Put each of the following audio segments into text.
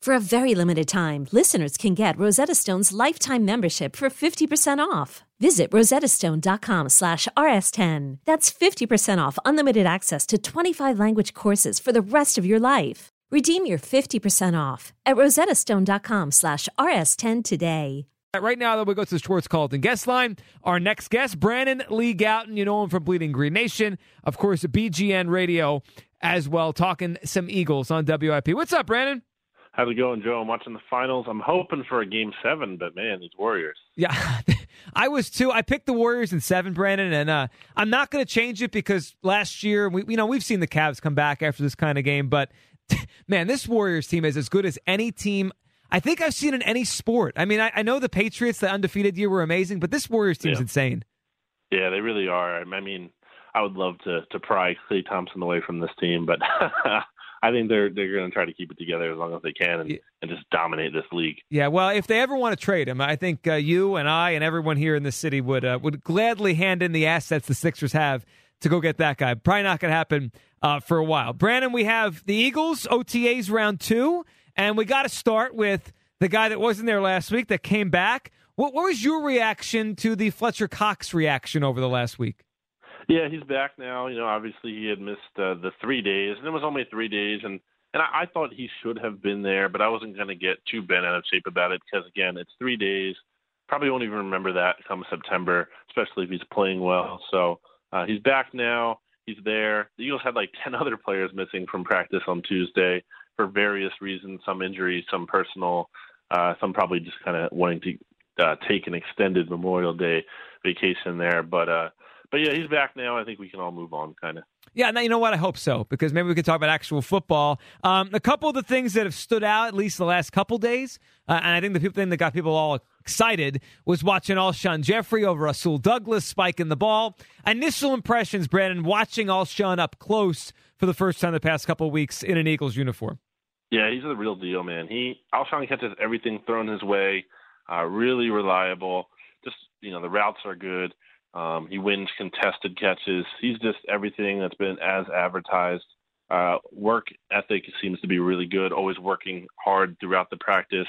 For a very limited time, listeners can get Rosetta Stone's lifetime membership for 50% off. Visit rosettastone.com slash rs10. That's 50% off unlimited access to 25 language courses for the rest of your life. Redeem your 50% off at rosettastone.com slash rs10 today. Right now, though, we go to the Schwartz Carlton guest line. Our next guest, Brandon Lee Gowton. You know him from Bleeding Green Nation. Of course, BGN Radio as well, talking some Eagles on WIP. What's up, Brandon? How's it going, Joe? I'm watching the finals. I'm hoping for a game seven, but man, these Warriors. Yeah, I was too. I picked the Warriors in seven, Brandon, and uh, I'm not going to change it because last year, we, you know, we've seen the Cavs come back after this kind of game, but man, this Warriors team is as good as any team I think I've seen in any sport. I mean, I, I know the Patriots, the undefeated year, were amazing, but this Warriors team's yeah. insane. Yeah, they really are. I mean, I would love to to pry Klay Thompson away from this team, but I think they're they're going to try to keep it together as long as they can and, yeah. and just dominate this league. Yeah, well, if they ever want to trade him, I think uh, you and I and everyone here in the city would uh, would gladly hand in the assets the Sixers have to go get that guy. Probably not going to happen uh, for a while. Brandon, we have the Eagles OTAs round two, and we got to start with the guy that wasn't there last week that came back. What, what was your reaction to the Fletcher Cox reaction over the last week? Yeah, he's back now. You know, obviously he had missed uh, the three days, and it was only three days, and and I, I thought he should have been there, but I wasn't going to get too bent out of shape about it because again, it's three days. Probably won't even remember that come September, especially if he's playing well. So uh, he's back now. He's there. The Eagles had like ten other players missing from practice on Tuesday for various reasons, some injuries, some personal. Uh, some probably just kind of wanting to uh, take an extended Memorial Day vacation there, but uh, but yeah, he's back now. I think we can all move on, kind of. Yeah, now you know what? I hope so because maybe we can talk about actual football. Um, a couple of the things that have stood out, at least the last couple days, uh, and I think the people, thing that got people all excited was watching Alshon Jeffery over Rasul Douglas spiking the ball. Initial impressions, Brandon, watching Alshon up close for the first time the past couple of weeks in an Eagles uniform. Yeah, he's the real deal, man. He Alshon catches everything thrown his way. Uh, really reliable. Just you know, the routes are good. Um, he wins contested catches. He's just everything that's been as advertised. Uh, work ethic seems to be really good. Always working hard throughout the practice.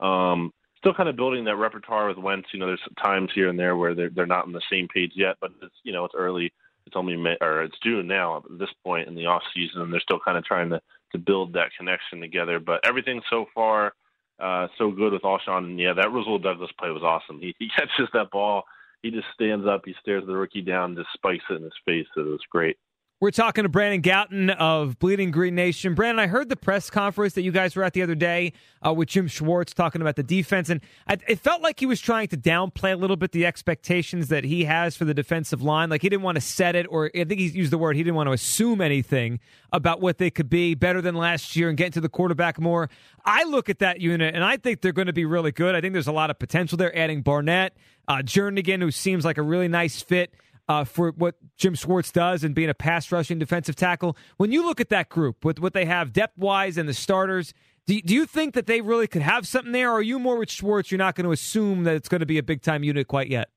Um, still kind of building that repertoire with Wentz. You know, there's times here and there where they're they're not on the same page yet, but it's you know it's early. It's only May, or it's June now at this point in the off season, and they're still kind of trying to to build that connection together. But everything so far, uh, so good with Alshon. And yeah, that Rasul Douglas play was awesome. He, he catches that ball. He just stands up. He stares the rookie down, just spikes it in his face. It was great. We're talking to Brandon Gowton of Bleeding Green Nation. Brandon, I heard the press conference that you guys were at the other day uh, with Jim Schwartz talking about the defense, and I, it felt like he was trying to downplay a little bit the expectations that he has for the defensive line. Like he didn't want to set it, or I think he used the word he didn't want to assume anything about what they could be better than last year and get to the quarterback more. I look at that unit, and I think they're going to be really good. I think there's a lot of potential there. Adding Barnett, uh, Jernigan, who seems like a really nice fit uh, for what Jim Schwartz does and being a pass rushing defensive tackle. When you look at that group with what they have depth wise and the starters, do, do you think that they really could have something there? Or are you more with Schwartz? You're not going to assume that it's going to be a big time unit quite yet.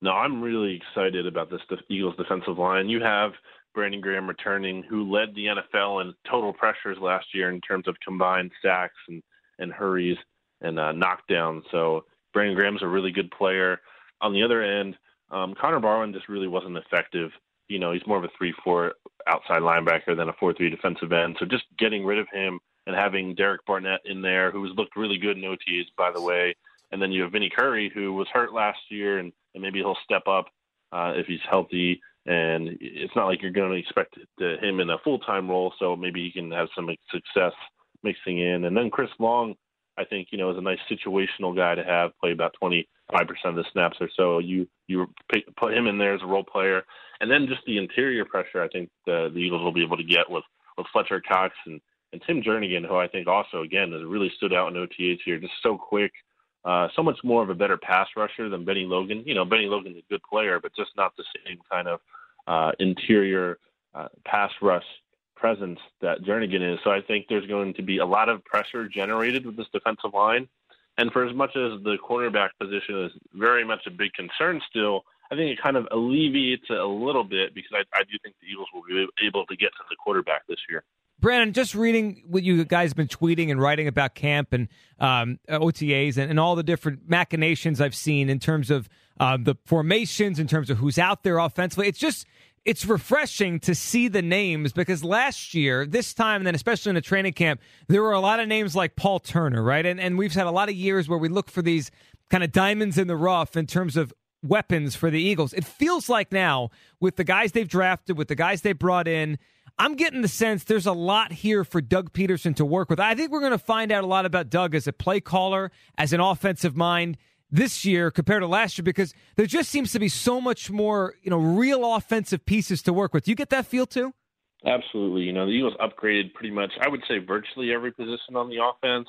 No, I'm really excited about this Eagles defensive line. You have Brandon Graham returning, who led the NFL in total pressures last year in terms of combined sacks and, and hurries and uh, knockdowns. So Brandon Graham's a really good player. On the other end, um, Connor Barwin just really wasn't effective. You know, he's more of a three-four outside linebacker than a four-three defensive end. So just getting rid of him and having Derek Barnett in there, who has looked really good in OTAs, by the way, and then you have Vinny Curry, who was hurt last year, and, and maybe he'll step up uh, if he's healthy. And it's not like you're going to expect him in a full time role, so maybe he can have some success mixing in. And then Chris Long, I think you know is a nice situational guy to have play about 25 percent of the snaps or so. You you pick, put him in there as a role player, and then just the interior pressure. I think the, the Eagles will be able to get with with Fletcher Cox and and Tim Jernigan, who I think also again has really stood out in OTAs here, just so quick, uh, so much more of a better pass rusher than Bennie Logan. You know, Bennie Logan's a good player, but just not the same kind of uh, interior uh, pass rush presence that Jernigan is. So I think there's going to be a lot of pressure generated with this defensive line. And for as much as the cornerback position is very much a big concern still, I think it kind of alleviates it a little bit because I, I do think the Eagles will be able to get to the quarterback this year. Brandon, just reading what you guys have been tweeting and writing about camp and um, OTAs and, and, all the different machinations I've seen in terms of um, the formations, in terms of who's out there offensively. It's just it's refreshing to see the names because last year, this time, and then especially in the training camp, there were a lot of names like Paul Turner, right? And and we've had a lot of years where we look for these kind of diamonds in the rough in terms of weapons for the Eagles. It feels like now with the guys they've drafted, with the guys they brought in I'm getting the sense there's a lot here for Doug Pederson to work with. I think we're going to find out a lot about Doug as a play caller, as an offensive mind this year compared to last year because there just seems to be so much more, you know, real offensive pieces to work with. Do you get that feel too? Absolutely. You know, the Eagles upgraded pretty much, I would say, virtually every position on the offense,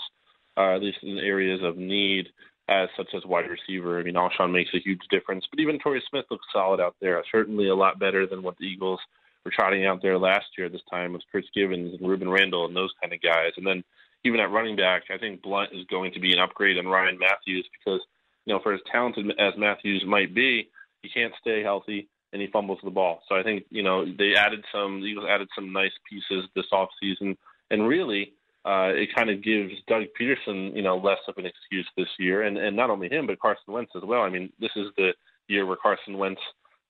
uh, at least in areas of need, as such as wide receiver. I mean, Alshon makes a huge difference, but even Torrey Smith looks solid out there. Certainly a lot better than what the Eagles – were trotting out there last year. This time was Chris Givens and Rueben Randle and those kind of guys. And then even at running back, I think Blount is going to be an upgrade on Ryan Mathews because you know for as talented as Mathews might be, he can't stay healthy and he fumbles the ball. So I think you know they added some the Eagles added some nice pieces this offseason. and really. Uh, it kind of gives Doug Pederson, you know, less of an excuse this year, and and not only him, but Carson Wentz as well. I mean, this is the year where Carson Wentz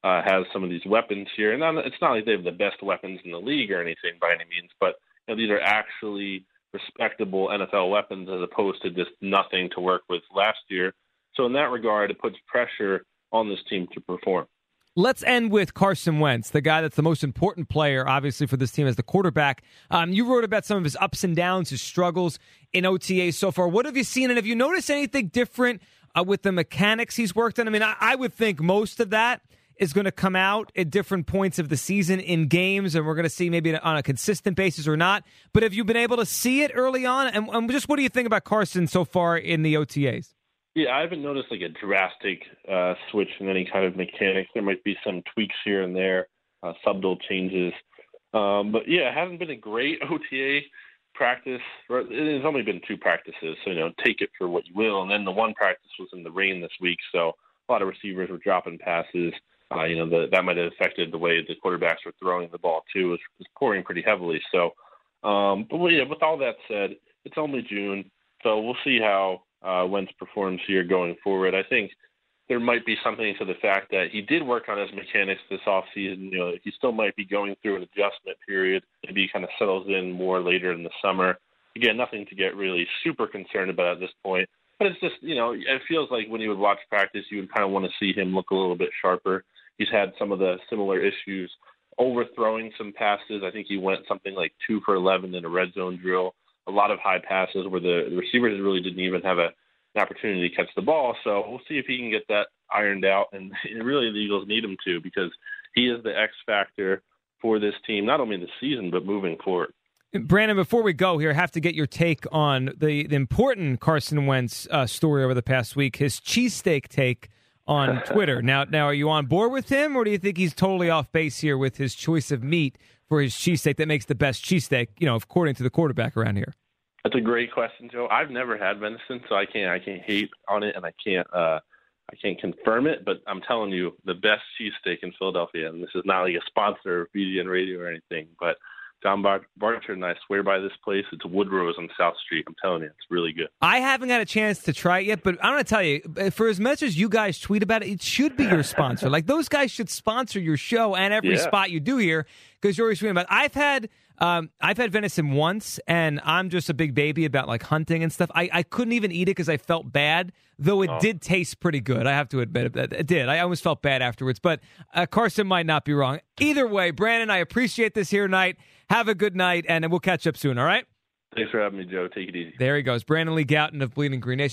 uh, has some of these weapons here. And it's not like they have the best weapons in the league or anything by any means, but you know, these are actually respectable NFL weapons as opposed to just nothing to work with last year. So in that regard, it puts pressure on this team to perform. Let's end with Carson Wentz, the guy that's the most important player, obviously, for this team as the quarterback. Um, you wrote about some of his ups and downs, his struggles in OTA so far. What have you seen, and have you noticed anything different uh, with the mechanics he's worked on? I mean, I, I would think most of that is going to come out at different points of the season in games, and we're going to see maybe on a consistent basis or not. But have you been able to see it early on? And, and just what do you think about Carson so far in the OTAs? Yeah, I haven't noticed like a drastic uh, switch in any kind of mechanics. There might be some tweaks here and there, uh, subtle changes. Um, but yeah, it hasn't been a great OTA practice. It's only been two practices, so you know, take it for what you will. And then the one practice was in the rain this week, so a lot of receivers were dropping passes. Uh, you know, the, that might have affected the way the quarterbacks were throwing the ball too. It was, was pouring pretty heavily. So, um, but yeah, with all that said, it's only June, so we'll see how uh, Wentz performs here going forward. I think there might be something to the fact that he did work on his mechanics this offseason. You know, he still might be going through an adjustment period. Maybe he kind of settles in more later in the summer. Again, nothing to get really super concerned about at this point. But it's just, you know, it feels like when you would watch practice, you would kind of want to see him look a little bit sharper. He's had some of the similar issues overthrowing some passes. I think he went something like two for 11 in a red zone drill. A lot of high passes where the, the receivers really didn't even have a, an opportunity to catch the ball. So we'll see if he can get that ironed out. And really, the Eagles need him to because he is the X factor for this team, not only this season, but moving forward. Brandon, before we go here, I have to get your take on the, the important Carson Wentz uh, story over the past week, his cheesesteak take on Twitter. now, now, are you on board with him, or do you think he's totally off base here with his choice of meat for his cheesesteak that makes the best cheesesteak, you know, according to the quarterback around here? That's a great question, Joe. I've never had venison, so I can't I can't hate on it, and I can't uh, I can't confirm it, but I'm telling you, the best cheesesteak in Philadelphia. And this is not like a sponsor of BGN Radio or anything, but John Bar- Barcher and I swear by this place. It's Woodrow's on South Street. I'm telling you, it's really good. I haven't had a chance to try it yet, but I'm going to tell you, eh, for as much as you guys tweet about it, it should be your sponsor. like those guys should sponsor your show and every Yeah. spot you do here because you're always tweeting about. It. I've had. Um, I've had venison once, and I'm just a big baby about like hunting and stuff. I, I couldn't even eat it because I felt bad, though it Oh. did taste pretty good. I have to admit it, it did. I almost felt bad afterwards, but uh, Carson might not be wrong. Either way, Brandon, I appreciate this here tonight. Have a good night, and we'll catch up soon. All right. Thanks for having me, Joe. Take it easy. There he goes, Brandon Lee Gowton of Bleeding Green Nation.